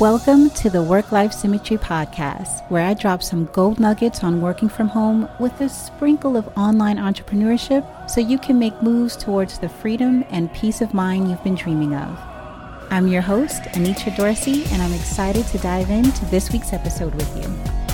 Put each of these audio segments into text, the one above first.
Welcome to the Work Life Symmetry Podcast, where I drop some gold nuggets on working from home with a sprinkle of online entrepreneurship so you can make moves towards the freedom and peace of mind you've been dreaming of. I'm your host, Anitra Dorsey, and I'm excited to dive into this week's episode with you.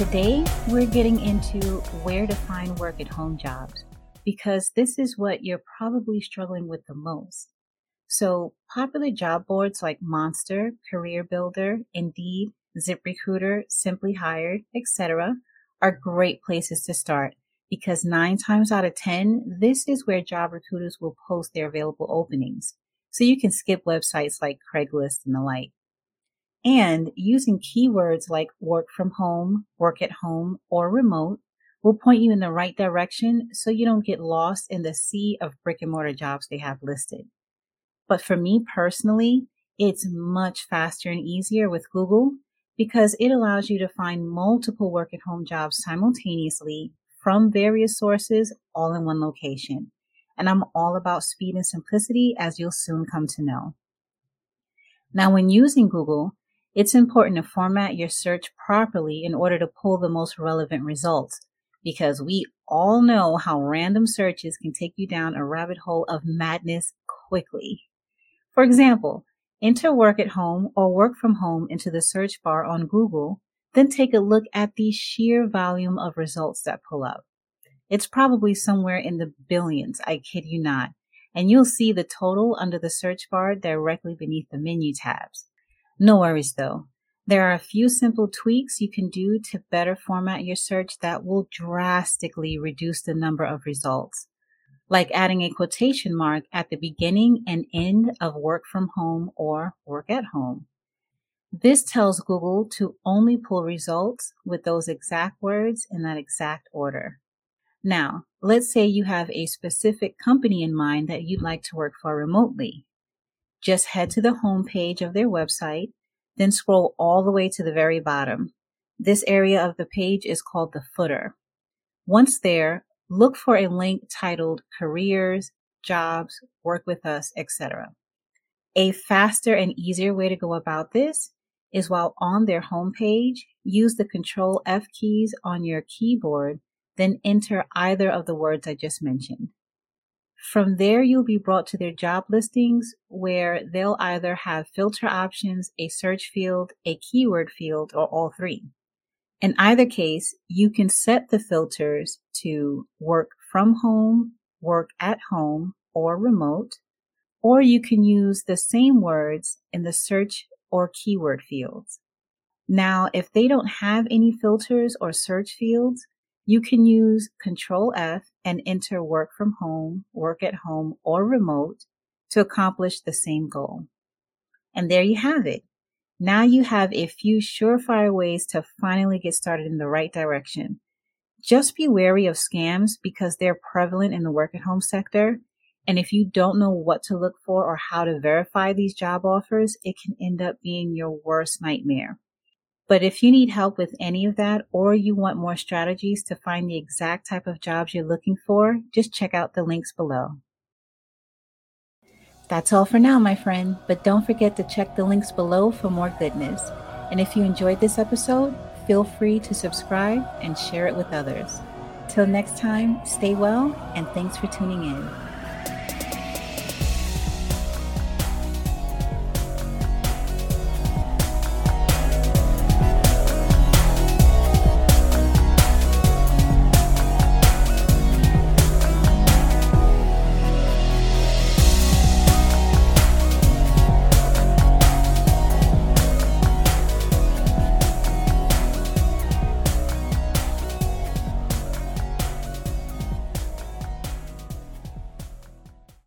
Today, we're getting into where to find work at home jobs because this is what you're probably struggling with the most. So, popular job boards like Monster, Career Builder, Indeed, ZipRecruiter, Simply Hired, etc., are great places to start because nine times out of 10, this is where job recruiters will post their available openings. So you can skip websites like Craigslist and the like. And using keywords like work from home, work at home, or remote will point you in the right direction so you don't get lost in the sea of brick and mortar jobs they have listed. But for me personally, it's much faster and easier with Google because it allows you to find multiple work at home jobs simultaneously from various sources all in one location. And I'm all about speed and simplicity as you'll soon come to know. Now, when using Google, it's important to format your search properly in order to pull the most relevant results because we all know how random searches can take you down a rabbit hole of madness quickly. For example, enter work at home or work from home into the search bar on Google, then take a look at the sheer volume of results that pull up. It's probably somewhere in the billions, I kid you not, and you'll see the total under the search bar directly beneath the menu tabs. No worries though. There are a few simple tweaks you can do to better format your search that will drastically reduce the number of results. Like adding a quotation mark at the beginning and end of work from home or work at home. This tells Google to only pull results with those exact words in that exact order. Now, let's say you have a specific company in mind that you'd like to work for remotely. Just head to the home page of their website, then scroll all the way to the very bottom. This area of the page is called the footer. Once there, look for a link titled Careers, Jobs, Work with Us, etc. A faster and easier way to go about this is while on their homepage, use the Control F keys on your keyboard, then enter either of the words I just mentioned. From there, you'll be brought to their job listings where they'll either have filter options, a search field, a keyword field, or all three. In either case, you can set the filters to work from home, work at home, or remote, or you can use the same words in the search or keyword fields. Now, if they don't have any filters or search fields, you can use Control F and enter work from home, work at home, or remote to accomplish the same goal. And there you have it. Now you have a few surefire ways to finally get started in the right direction. Just be wary of scams because they're prevalent in the work at home sector. And if you don't know what to look for or how to verify these job offers, it can end up being your worst nightmare. But if you need help with any of that or you want more strategies to find the exact type of jobs you're looking for, just check out the links below. That's all for now, my friend, but don't forget to check the links below for more goodness. And if you enjoyed this episode, feel free to subscribe and share it with others. Till next time, stay well and thanks for tuning in.